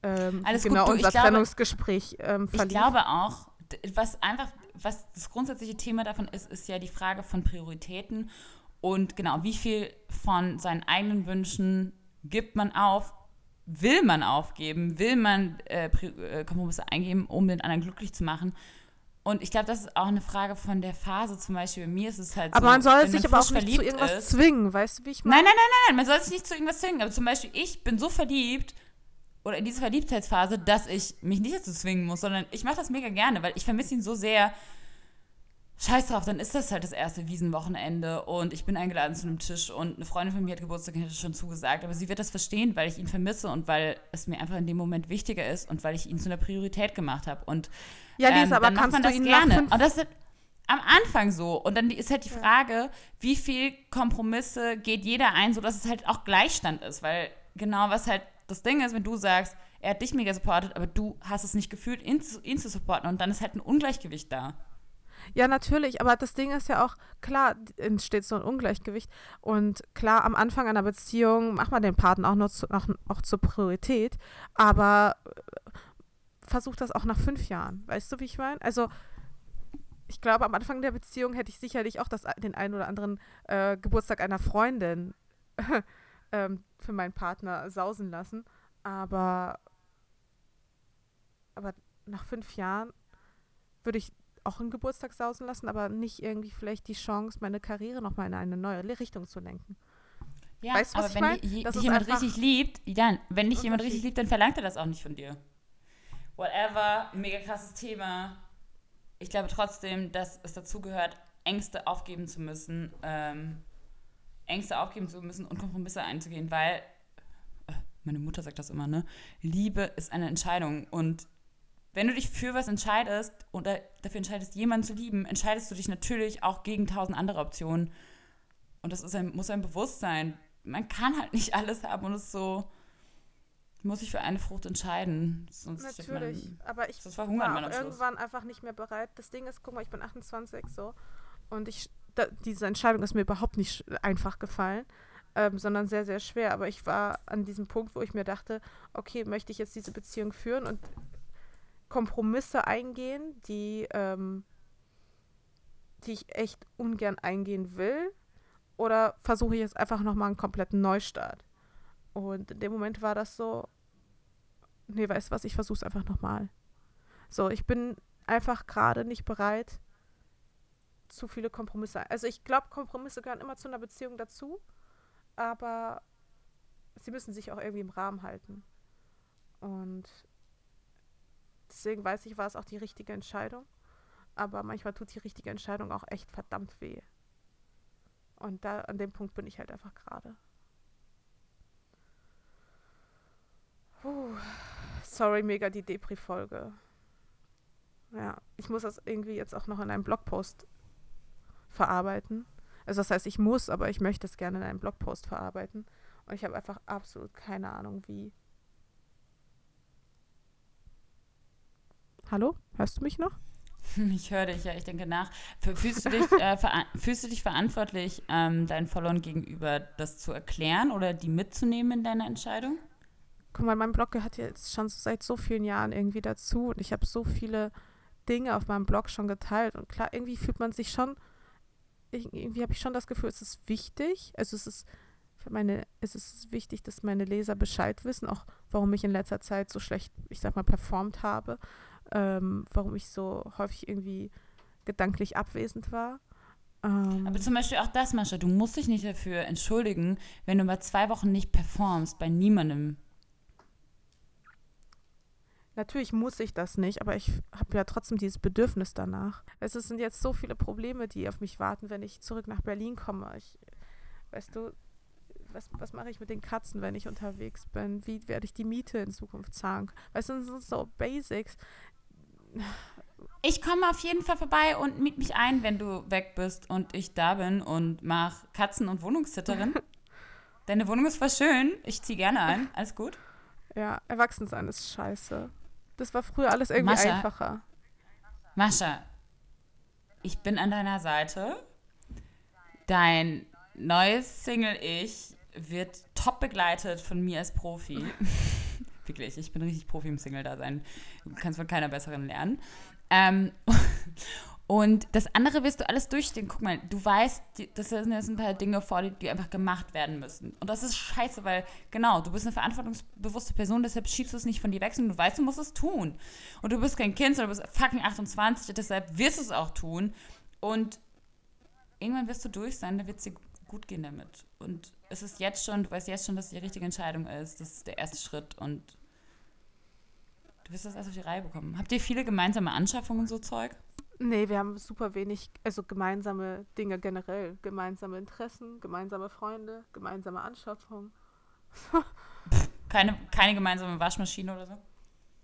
ähm, Alles genau gut, du, unser Trennungsgespräch ähm, verlief. Ich glaube auch, was einfach, was das grundsätzliche Thema davon ist, ist ja die Frage von Prioritäten und genau, wie viel von seinen eigenen Wünschen gibt man auf, will man aufgeben, will man äh, äh Kompromisse eingeben, um den anderen glücklich zu machen. Und ich glaube, das ist auch eine Frage von der Phase. Zum Beispiel bei mir ist es halt aber so. Aber man soll sich aber auch nicht zu irgendwas ist. zwingen, weißt du, wie ich meine? Nein, nein, nein, nein, man soll sich nicht zu irgendwas zwingen. Aber zum Beispiel, ich bin so verliebt, oder in diese Verliebtheitsphase, dass ich mich nicht dazu zwingen muss, sondern ich mache das mega gerne, weil ich vermisse ihn so sehr. Scheiß drauf, dann ist das halt das erste Wiesenwochenende und ich bin eingeladen zu einem Tisch und eine Freundin von mir hat Geburtstag und hätte schon zugesagt, aber sie wird das verstehen, weil ich ihn vermisse und weil es mir einfach in dem Moment wichtiger ist und weil ich ihn zu einer Priorität gemacht habe und ja, Lisa, ähm, aber kannst man das gerne. Und das ist am Anfang so und dann ist halt die Frage, wie viel Kompromisse geht jeder ein, sodass es halt auch Gleichstand ist, weil genau was halt das Ding ist, wenn du sagst, er hat dich mega supportet, aber du hast es nicht gefühlt, ihn zu, ihn zu supporten und dann ist halt ein Ungleichgewicht da. Ja, natürlich, aber das Ding ist ja auch, klar, entsteht so ein Ungleichgewicht. Und klar, am Anfang einer Beziehung macht man den Partner auch noch, zu, noch auch zur Priorität, aber versucht das auch nach fünf Jahren. Weißt du, wie ich meine? Also, ich glaube, am Anfang der Beziehung hätte ich sicherlich auch das, den einen oder anderen äh, Geburtstag einer Freundin *laughs* ähm, für meinen Partner sausen lassen. Aber, aber nach fünf Jahren würde ich auch einen Geburtstag sausen lassen, aber nicht irgendwie vielleicht die Chance, meine Karriere nochmal in eine neue Richtung zu lenken. Ja, weißt du, aber wenn dich jemand richtig liebt, dann, wenn dich jemand richtig liebt, dann verlangt er das auch nicht von dir. Whatever, mega krasses Thema. Ich glaube trotzdem, dass es dazu gehört, Ängste aufgeben zu müssen, ähm, Ängste aufgeben zu müssen und Kompromisse einzugehen, weil, äh, meine Mutter sagt das immer, ne? Liebe ist eine Entscheidung. Und wenn du dich für was entscheidest oder dafür entscheidest, jemanden zu lieben, entscheidest du dich natürlich auch gegen tausend andere Optionen. Und das ist ein, muss ein Bewusstsein. Man kann halt nicht alles haben und es so, muss ich für eine Frucht entscheiden. Sonst Natürlich, man, aber ich war irgendwann einfach nicht mehr bereit. Das Ding ist, guck mal, ich bin 28 so und ich da, diese Entscheidung ist mir überhaupt nicht einfach gefallen, ähm, sondern sehr, sehr schwer. Aber ich war an diesem Punkt, wo ich mir dachte, okay, möchte ich jetzt diese Beziehung führen und Kompromisse eingehen, die, ähm, die ich echt ungern eingehen will? Oder versuche ich jetzt einfach nochmal einen kompletten Neustart? Und in dem Moment war das so, nee, weißt du was, ich versuch's einfach nochmal. So, ich bin einfach gerade nicht bereit, zu viele Kompromisse. Also ich glaube, Kompromisse gehören immer zu einer Beziehung dazu, aber sie müssen sich auch irgendwie im Rahmen halten. Und deswegen weiß ich, war es auch die richtige Entscheidung. Aber manchmal tut die richtige Entscheidung auch echt verdammt weh. Und da an dem Punkt bin ich halt einfach gerade. Sorry, mega die Depri-Folge. Ja, ich muss das irgendwie jetzt auch noch in einem Blogpost verarbeiten. Also das heißt, ich muss, aber ich möchte es gerne in einem Blogpost verarbeiten. Und ich habe einfach absolut keine Ahnung, wie. Hallo? Hörst du mich noch? *laughs* Ich höre dich, ja, ich denke nach. Fühlst du dich, *laughs* äh, fühlst du dich verantwortlich, ähm, deinen Followern gegenüber das zu erklären oder die mitzunehmen in deiner Entscheidung? Guck mal, mein Blog gehört jetzt schon seit so vielen Jahren irgendwie dazu und ich habe so viele Dinge auf meinem Blog schon geteilt und klar, irgendwie fühlt man sich schon, irgendwie habe ich schon das Gefühl, es ist wichtig, also es ist für meine, es ist wichtig, dass meine Leser Bescheid wissen, auch warum ich in letzter Zeit so schlecht, ich sag mal, performt habe ähm, warum ich so häufig irgendwie gedanklich abwesend war. Ähm, Aber zum Beispiel auch das, Mascha, du musst dich nicht dafür entschuldigen, wenn du mal zwei Wochen nicht performst, bei niemandem. Natürlich muss ich das nicht, aber ich habe ja trotzdem dieses Bedürfnis danach. Es sind jetzt so viele Probleme, die auf mich warten, wenn ich zurück nach Berlin komme. Ich, weißt du, was, was mache ich mit den Katzen, wenn ich unterwegs bin? Wie werde ich die Miete in Zukunft zahlen? Weißt du, das sind so Basics. Ich komme auf jeden Fall vorbei und miet mich ein, wenn du weg bist und ich da bin und mach Katzen- und Wohnungssitterin. *laughs* Deine Wohnung ist voll schön. Ich ziehe gerne ein. Alles gut? Ja, Erwachsensein ist scheiße. Das war früher alles irgendwie Mascha, einfacher. Mascha, ich bin an deiner Seite. Dein neues Single-Ich wird top begleitet von mir als Profi. *laughs* Wirklich, ich bin richtig Profi im Single-Dasein. Du kannst von keiner besseren lernen. Ähm, und das andere wirst du alles durchstehen. Guck mal, du weißt, das sind jetzt ein paar Dinge vor dir, die einfach gemacht werden müssen. Und das ist scheiße, weil, genau, du bist eine verantwortungsbewusste Person, deshalb schiebst du es nicht von dir weg, sondern du weißt, du musst es tun. Und du bist kein Kind, sondern du bist fucking 28, deshalb wirst du es auch tun. Und irgendwann wirst du durch sein, dann wird es dir gut gehen damit. Und es ist jetzt schon, du weißt jetzt schon, dass es die richtige Entscheidung ist. Das ist der erste Schritt und du wirst das erst auf die Reihe bekommen. Habt ihr viele gemeinsame Anschaffungen so Zeug? Nee, wir haben super wenig, also gemeinsame Dinge generell. Gemeinsame Interessen, gemeinsame Freunde, gemeinsame Anschaffungen. *laughs* keine, keine gemeinsame Waschmaschine oder so?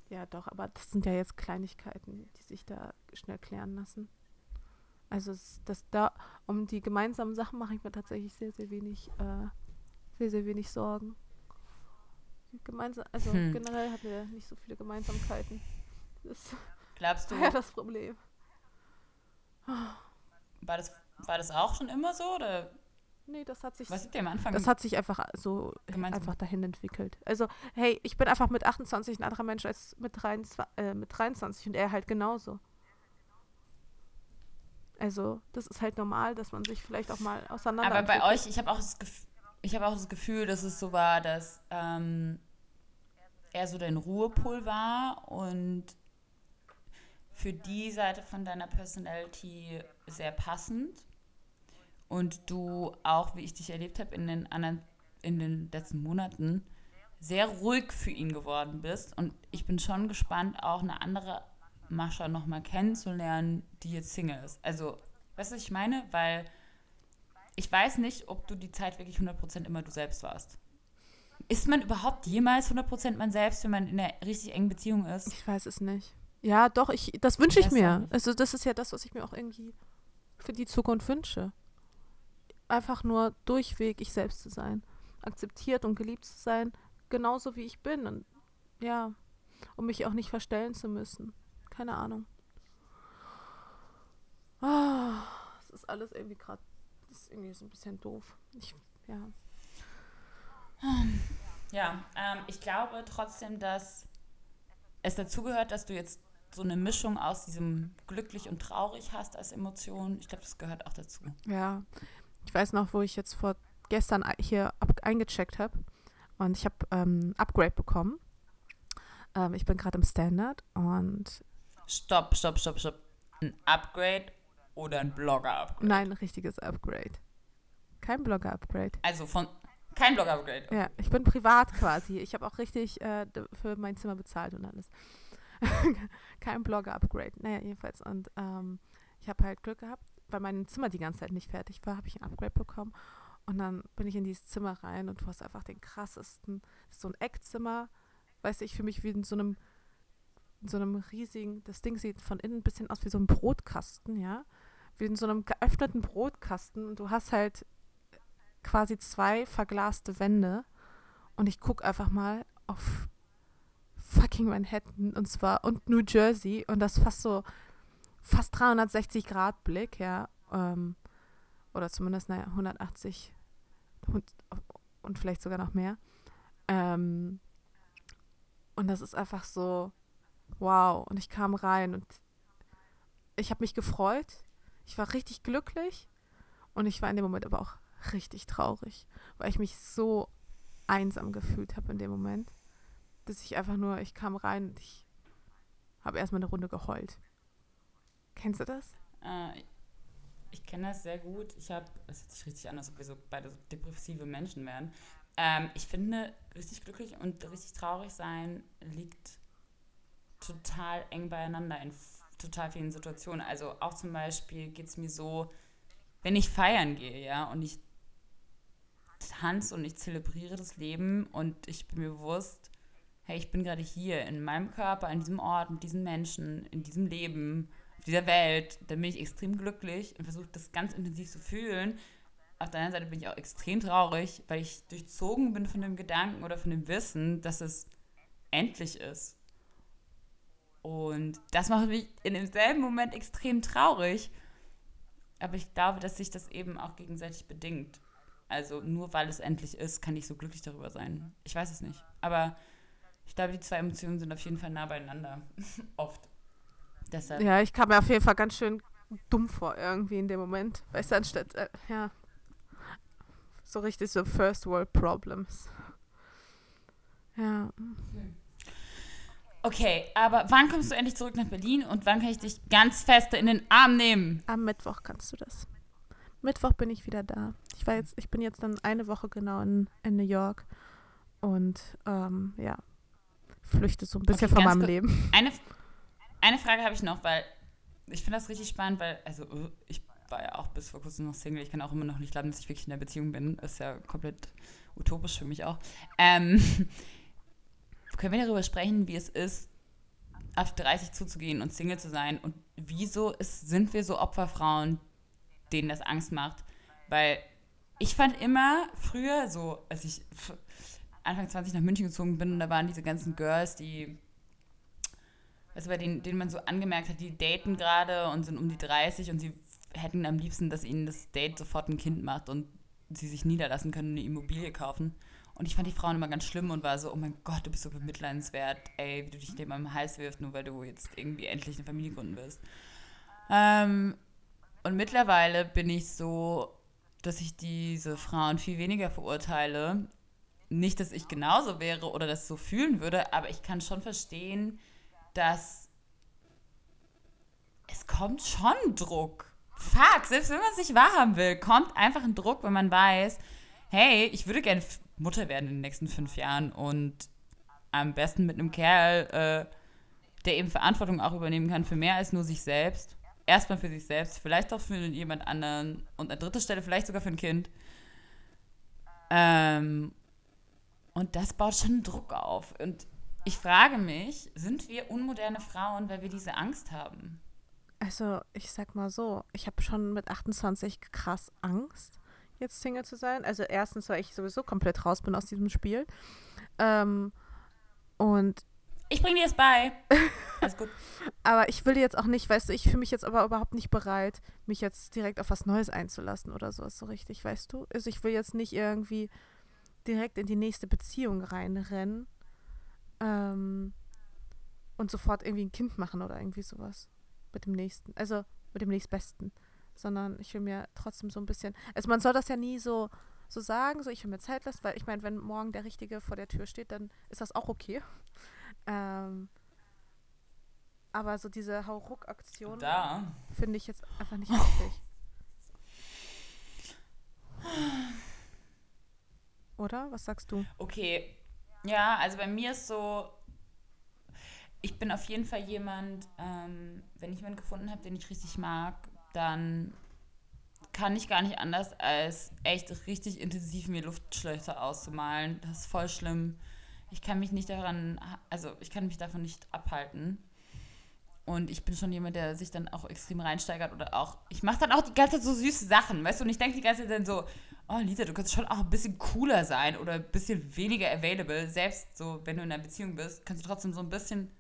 Ja, doch, aber das sind ja jetzt Kleinigkeiten, die sich da schnell klären lassen. Also das da um die gemeinsamen Sachen mache ich mir tatsächlich sehr, sehr wenig, äh, sehr, sehr wenig Sorgen. Gemeinsam, also hm. generell hatten wir nicht so viele Gemeinsamkeiten. Das Glaubst du? *laughs* Ja, das Problem. War das, war das auch schon immer so oder? Nee, das hat sich. Was ist am Anfang? Das hat sich einfach so gemeinsam. einfach dahin entwickelt. Also, hey, ich bin einfach mit 28 ein anderer Mensch als mit 23, äh, mit 23 und er halt genauso. Also, das ist halt normal, dass man sich vielleicht auch mal auseinander. Aber bei euch, ich habe auch, das Gefühl, ich hab auch das Gefühl, dass es so war, dass ähm, er so dein Ruhepol war und für die Seite von deiner Personality sehr passend. Und du auch, wie ich dich erlebt habe in den anderen, in den letzten Monaten, sehr ruhig für ihn geworden bist. Und ich bin schon gespannt, auch eine andere Mascha nochmal kennenzulernen, die jetzt Single ist. Also, weißt du, was ich meine? Weil ich weiß nicht, ob du die Zeit wirklich 100% immer du selbst warst. Ist man überhaupt jemals 100% man selbst, wenn man in einer richtig engen Beziehung ist? Ich weiß es nicht. Ja, doch, ich, das wünsche ich mir. Also, das ist ja das, was ich mir auch irgendwie für die Zukunft wünsche. Einfach nur durchweg ich selbst zu sein. Akzeptiert und geliebt zu sein, genauso wie ich bin. Und ja, um mich auch nicht verstellen zu müssen. Keine Ahnung. Ah, es ist alles irgendwie gerade, das ist irgendwie so ein bisschen doof. Ich, ja. Ja, ähm, ich glaube trotzdem, dass es dazugehört, dass du jetzt so eine Mischung aus diesem glücklich und traurig hast als Emotion. Ich glaube, das gehört auch dazu. Ja, ich weiß noch, wo ich jetzt vor gestern hier eingecheckt habe und ich habe ähm, Upgrade bekommen Ähm, ich bin gerade im Standard und. Stopp, stopp, stopp, stopp. Ein Upgrade oder ein Blogger-Upgrade? Nein, ein richtiges Upgrade. Kein Blogger-Upgrade. Also von. Kein Blogger-Upgrade. Ja, ich bin privat quasi. Ich habe auch richtig äh, für mein Zimmer bezahlt und alles. *laughs* Kein Blogger-Upgrade. Naja, jedenfalls. Und ähm, ich habe halt Glück gehabt, weil mein Zimmer die ganze Zeit nicht fertig war, habe ich ein Upgrade bekommen. Und dann bin ich in dieses Zimmer rein und du hast einfach den krassesten, so ein Eckzimmer, weiß ich, für mich wie in so einem, in so einem riesigen, das Ding sieht von innen ein bisschen aus wie so ein Brotkasten, ja, wie in so einem geöffneten Brotkasten und du hast halt quasi zwei verglaste Wände und ich gucke einfach mal auf fucking Manhattan und zwar und New Jersey und das fast so fast 360 Grad Blick, ja, ähm, oder zumindest, naja, 180 und, und vielleicht sogar noch mehr. Ähm, und das ist einfach so, wow. Und ich kam rein und ich habe mich gefreut. Ich war richtig glücklich. Und ich war in dem Moment aber auch richtig traurig, weil ich mich so einsam gefühlt habe in dem Moment, dass ich einfach nur, ich kam rein und ich habe erstmal eine Runde geheult. Kennst du das? Äh, ich kenne das sehr gut. Ich habe, es hört sich richtig an, als ob wir so beide so depressive Menschen wären. Ähm, ich finde, richtig glücklich und richtig traurig sein liegt total eng beieinander in total vielen Situationen. Also auch zum Beispiel geht es mir so, wenn ich feiern gehe, ja, und ich tanze und ich zelebriere das Leben und ich bin mir bewusst, hey, ich bin gerade hier in meinem Körper, an diesem Ort, mit diesen Menschen, in diesem Leben dieser Welt, dann bin ich extrem glücklich und versuche das ganz intensiv zu fühlen. Auf der anderen Seite bin ich auch extrem traurig, weil ich durchzogen bin von dem Gedanken oder von dem Wissen, dass es endlich ist. Und das macht mich in demselben Moment extrem traurig. Aber ich glaube, dass sich das eben auch gegenseitig bedingt. Also nur weil es endlich ist, kann ich so glücklich darüber sein. Ich weiß es nicht. Aber ich glaube, die zwei Emotionen sind auf jeden Fall nah beieinander. *laughs* Oft. Deshalb. Ja, ich kam mir auf jeden Fall ganz schön dumm vor irgendwie in dem Moment. Weißt du, anstatt, äh, ja, so richtig so First World Problems. Ja. Okay, aber wann kommst du endlich zurück nach Berlin und wann kann ich dich ganz fest in den Arm nehmen? Am Mittwoch kannst du das. Mittwoch bin ich wieder da. Ich war jetzt, ich bin jetzt dann eine Woche genau in, in New York und ähm, ja, flüchte so ein bisschen okay, von meinem Leben. Eine, eine Frage habe ich noch, weil ich finde das richtig spannend, weil, also äh, ich war ja auch bis vor kurzem noch Single. Ich kann auch immer noch nicht glauben, dass ich wirklich in der Beziehung bin. Ist ja komplett utopisch für mich auch. Ähm, *laughs* können wir darüber sprechen, wie es ist, auf 30 zuzugehen und Single zu sein? Und wieso ist, sind wir so Opferfrauen, denen das Angst macht? Weil ich fand immer früher so, als ich Anfang 20 nach München gezogen bin, da waren diese ganzen Girls, die du, bei denen, denen man so angemerkt hat, die daten gerade und sind um die 30 und sie hätten am liebsten, dass ihnen das Date sofort ein Kind macht und sie sich niederlassen können und eine Immobilie kaufen. Und ich fand die Frauen immer ganz schlimm und war so, oh mein Gott, du bist so bemitleidenswert, ey, wie du dich dem am Hals wirfst, nur weil du jetzt irgendwie endlich eine Familie gründen wirst. Ähm, und mittlerweile bin ich so, dass ich diese Frauen viel weniger verurteile. Nicht, dass ich genauso wäre oder das so fühlen würde, aber ich kann schon verstehen, dass es kommt schon Druck. Fuck, selbst wenn man es nicht wahrhaben will, kommt einfach ein Druck, wenn man weiß, hey, ich würde gerne Mutter werden in den nächsten fünf Jahren und am besten mit einem Kerl, äh, der eben Verantwortung auch übernehmen kann für mehr als nur sich selbst. Erstmal für sich selbst, vielleicht auch für jemand anderen und an dritter Stelle vielleicht sogar für ein Kind. Ähm, und das baut schon Druck auf. Und ich frage mich, sind wir unmoderne Frauen, weil wir diese Angst haben? Also, ich sag mal so, ich habe schon mit 28 krass Angst, jetzt Single zu sein. Also, erstens, weil ich sowieso komplett raus bin aus diesem Spiel. Ähm, und. Ich bringe dir es bei. *laughs* Alles gut. aber ich will jetzt auch nicht, weißt du, ich fühle mich jetzt aber überhaupt nicht bereit, mich jetzt direkt auf was Neues einzulassen oder sowas so richtig, weißt du? Also, ich will jetzt nicht irgendwie direkt in die nächste Beziehung reinrennen ähm, und sofort irgendwie ein Kind machen oder irgendwie sowas mit dem nächsten, also mit dem nächstbesten, sondern ich will mir trotzdem so ein bisschen, also man soll das ja nie so so sagen, so ich will mir Zeit lassen, weil ich meine, wenn morgen der Richtige vor der Tür steht, dann ist das auch okay. *laughs* Ähm, aber so diese Hauruck-Aktion finde ich jetzt einfach nicht richtig. *laughs* Oder? Was sagst du? Okay. Ja, also bei mir ist so, ich bin auf jeden Fall jemand, ähm, wenn ich jemanden gefunden habe, den ich richtig mag, dann kann ich gar nicht anders, als echt richtig intensiv mir Luftschlösser auszumalen. Das ist voll schlimm. Ich kann mich nicht daran, also ich kann mich davon nicht abhalten. Und ich bin schon jemand, der sich dann auch extrem reinsteigert oder auch, ich mache dann auch die ganze Zeit so süße Sachen, weißt du, und ich denke die ganze Zeit dann so, oh Lisa, du kannst schon auch ein bisschen cooler sein oder ein bisschen weniger available. Selbst so, wenn du in einer Beziehung bist, kannst du trotzdem so ein bisschen,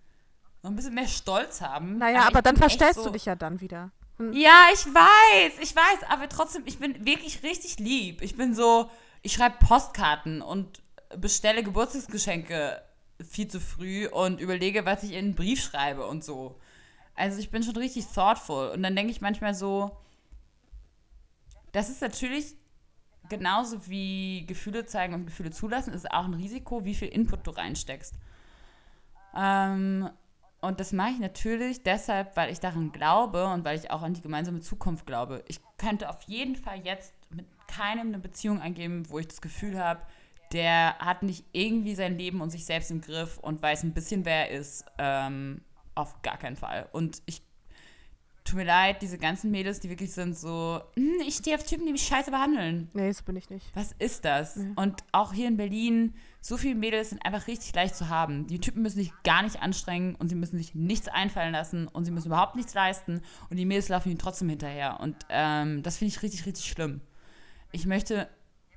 so ein bisschen mehr Stolz haben. Naja, aber, aber dann verstellst so, du dich ja dann wieder. Hm. Ja, ich weiß, ich weiß, aber trotzdem, ich bin wirklich richtig lieb. Ich bin so, ich schreibe Postkarten und bestelle Geburtstagsgeschenke viel zu früh und überlege, was ich in einen Brief schreibe und so. Also ich bin schon richtig thoughtful. Und dann denke ich manchmal so, das ist natürlich genauso wie Gefühle zeigen und Gefühle zulassen, ist auch ein Risiko, wie viel Input du reinsteckst. Ähm, und das mache ich natürlich deshalb, weil ich daran glaube und weil ich auch an die gemeinsame Zukunft glaube. Ich könnte auf jeden Fall jetzt mit keinem eine Beziehung eingeben, wo ich das Gefühl habe, der hat nicht irgendwie sein Leben und sich selbst im Griff und weiß ein bisschen, wer er ist. Ähm, auf gar keinen Fall. Und ich tut mir leid, diese ganzen Mädels, die wirklich sind so, hm, ich stehe auf Typen, die mich scheiße behandeln. Nee, das bin ich nicht. Was ist das? Nee. Und auch hier in Berlin, so viele Mädels sind einfach richtig leicht zu haben. Die Typen müssen sich gar nicht anstrengen und sie müssen sich nichts einfallen lassen und sie müssen überhaupt nichts leisten und die Mädels laufen ihnen trotzdem hinterher. Und ähm, das finde ich richtig, richtig schlimm. Ich möchte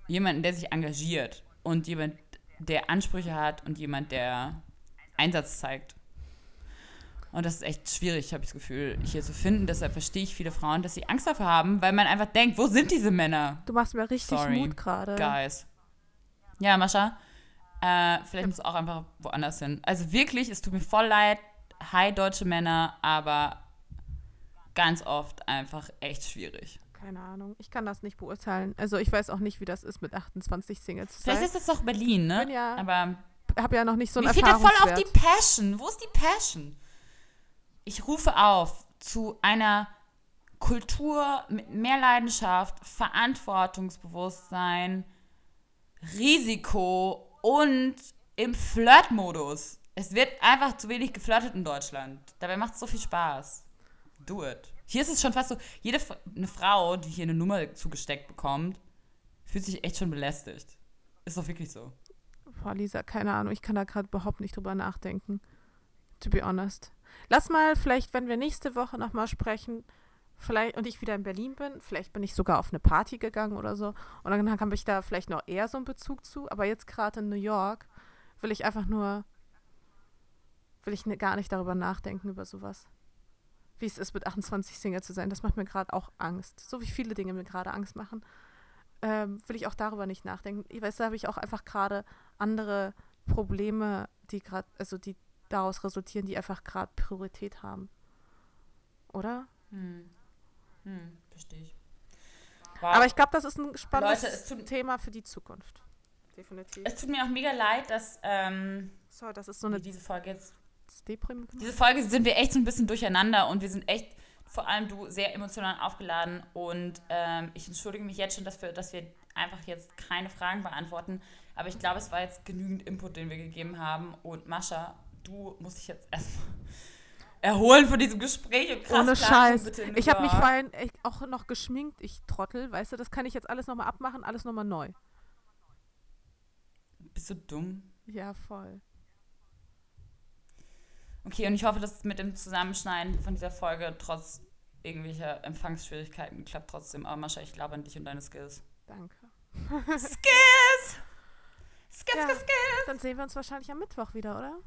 jemanden, der sich engagiert und jemand, der Ansprüche hat und jemand, der Einsatz zeigt. Und das ist echt schwierig, habe ich das Gefühl, hier zu finden. Deshalb verstehe ich viele Frauen, dass sie Angst davor haben, weil man einfach denkt, wo sind diese Männer? Du machst mir richtig Sorry, Mut gerade. Guys. Ja, Mascha, äh, vielleicht muss auch einfach woanders hin. Also wirklich, es tut mir voll leid, hi deutsche Männer, aber ganz oft einfach echt schwierig. Keine Ahnung, ich kann das nicht beurteilen. Also ich weiß auch nicht, wie das ist mit 28 Singles zu sein. Vielleicht ist das doch Berlin, ne? Bin ja, aber habe ja noch nicht so ein Mir fehlt da voll auf die Passion. Wo ist die Passion? Ich rufe auf zu einer Kultur mit mehr Leidenschaft, Verantwortungsbewusstsein, Risiko und im Flirtmodus. Es wird einfach zu wenig geflirtet in Deutschland. Dabei macht es so viel Spaß. Do it. Hier ist es schon fast so, jede eine Frau, die hier eine Nummer zugesteckt bekommt, fühlt sich echt schon belästigt. Ist doch wirklich so. Boah, Lisa, keine Ahnung, ich kann da gerade überhaupt nicht drüber nachdenken. To be honest. Lass mal vielleicht, wenn wir nächste Woche nochmal sprechen, vielleicht und ich wieder in Berlin bin, vielleicht bin ich sogar auf eine Party gegangen oder so und dann habe ich da vielleicht noch eher so einen Bezug zu, aber jetzt gerade in New York will ich einfach nur will ich ne, gar nicht darüber nachdenken über sowas. Wie es ist, mit 28 Single zu sein, das macht mir gerade auch Angst. So wie viele Dinge mir gerade Angst machen, ähm, will ich auch darüber nicht nachdenken. Ich weiß, da habe ich auch einfach gerade andere Probleme, die gerade, also die daraus resultieren, die einfach gerade Priorität haben. Oder? Hm. Hm, verstehe ich. Wow. Aber ich glaube, das ist ein spannendes Leute, tut, Thema für die Zukunft. Definitiv. Es tut mir auch mega leid, dass ähm, so, das ist so eine diese Folge jetzt. Deprim diese Folge sind wir echt so ein bisschen durcheinander und wir sind echt, vor allem du, sehr emotional aufgeladen. Und ähm, ich entschuldige mich jetzt schon, wir, dass wir einfach jetzt keine Fragen beantworten. Aber ich glaube, es war jetzt genügend Input, den wir gegeben haben. Und Mascha, du musst dich jetzt erstmal erholen von diesem Gespräch. Und krass Ohne Scheiß. Ich habe mich vorhin auch noch geschminkt, ich Trottel, weißt du, das kann ich jetzt alles nochmal abmachen, alles nochmal neu. Bist du dumm? Ja, voll. Okay, und ich hoffe, dass es mit dem Zusammenschneiden von dieser Folge trotz irgendwelcher Empfangsschwierigkeiten klappt trotzdem. Aber Mascha, ich glaube an dich und deine Skills. Danke. Skills! *laughs* Skills, ja, Skills, Skills! Dann sehen wir uns wahrscheinlich am Mittwoch wieder, oder?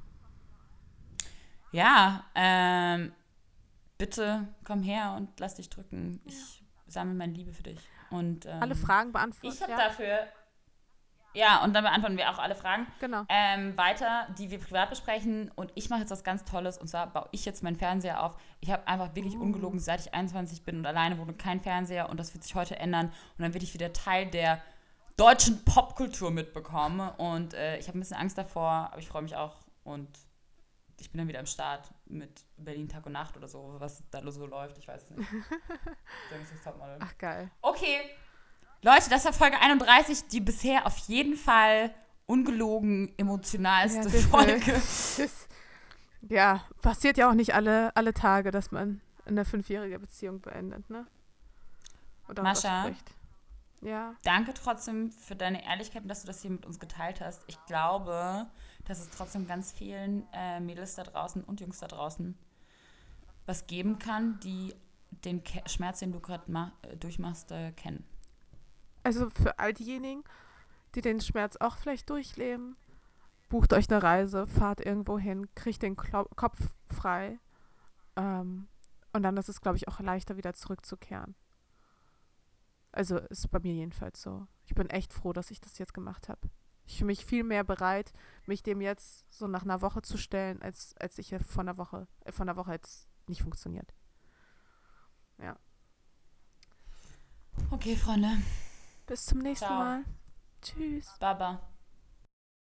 Ja, ähm, bitte komm her und lass dich drücken. Ich sammle meine Liebe für dich. Und, ähm, alle Fragen beantworten. Ich habe ja. dafür. Ja, und dann beantworten wir auch alle Fragen. Genau. Ähm, weiter, die wir privat besprechen. Und ich mache jetzt was ganz Tolles. Und zwar baue ich jetzt meinen Fernseher auf. Ich habe einfach wirklich uh. ungelogen, seit ich 21 bin und alleine wohne, kein Fernseher. Und das wird sich heute ändern. Und dann werde ich wieder Teil der deutschen Popkultur mitbekommen. Und äh, ich habe ein bisschen Angst davor, aber ich freue mich auch. Und ich bin dann wieder am Start mit Berlin Tag und Nacht oder so, was da so läuft. Ich weiß es nicht. *laughs* Ach, geil. Okay. Leute, das war Folge 31, die bisher auf jeden Fall ungelogen emotionalste ja, Folge. *laughs* ja, passiert ja auch nicht alle, alle Tage, dass man eine fünfjährige Beziehung beendet, ne? Oder Mascha, ja. danke trotzdem für deine Ehrlichkeit und dass du das hier mit uns geteilt hast. Ich glaube, dass es trotzdem ganz vielen äh, Mädels da draußen und Jungs da draußen was geben kann, die den Ke Schmerz, den du gerade äh, durchmachst, äh, kennen. Also für all diejenigen, die den Schmerz auch vielleicht durchleben, bucht euch eine Reise, fahrt irgendwo hin, kriegt den Klo Kopf frei. Ähm, und dann ist es, glaube ich, auch leichter, wieder zurückzukehren. Also ist bei mir jedenfalls so. Ich bin echt froh, dass ich das jetzt gemacht habe. Ich fühle mich viel mehr bereit, mich dem jetzt so nach einer Woche zu stellen, als, als ich von einer Woche, äh, von einer Woche jetzt nicht funktioniert. Ja. Okay, Freunde. Bis zum nächsten Ciao. Mal. Tschüss. Baba.